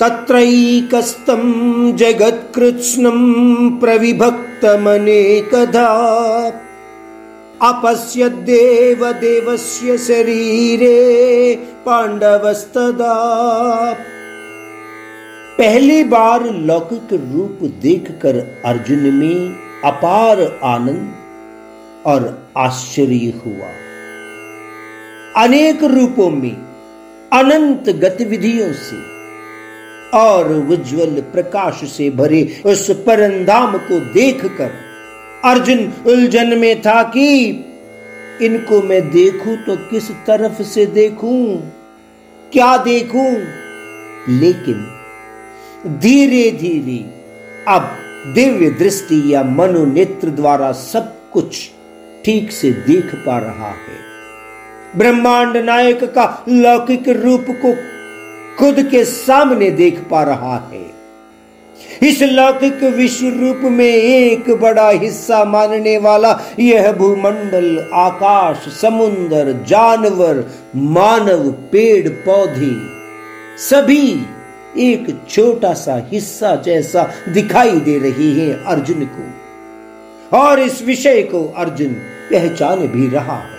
तत्रैकस्तं जगत्कृत्स्नं प्रविभक्तमनेकधा। अपश्यद्देवदेवस्य शरीरे पांडवस्तदा पहली बार लौकिक रूप देखकर अर्जुन में अपार आनंद और आश्चर्य हुआ। अनेक रूपों में अनंत गतिविधियों से और उज्जवल प्रकाश से भरे उस परंदाम को देखकर अर्जुन उलझन में था कि इनको मैं देखूँ तो किस तरफ़ से देखूँ, क्या देखूँ? लेकिन धीरे धीरे अब दिव्य दृष्टि या मनोनेत्र द्वारा सब कुछ ठीक से देख पा रहा है। ब्रह्मांड नायक का लौकिक रूप को खुद के सामने देख पा रहा है। इस लौकिक विश्व रूप में एक बड़ा हिस्सा मानने वाला यह भूमंडल, आकाश समुन्दर जानवर, मानव, पेड़, पौधे, सभी एक छोटा सा हिस्सा जैसा दिखाई दे रही है अर्जुन को। और इस विषय को अर्जुन पहचान भी रहा है।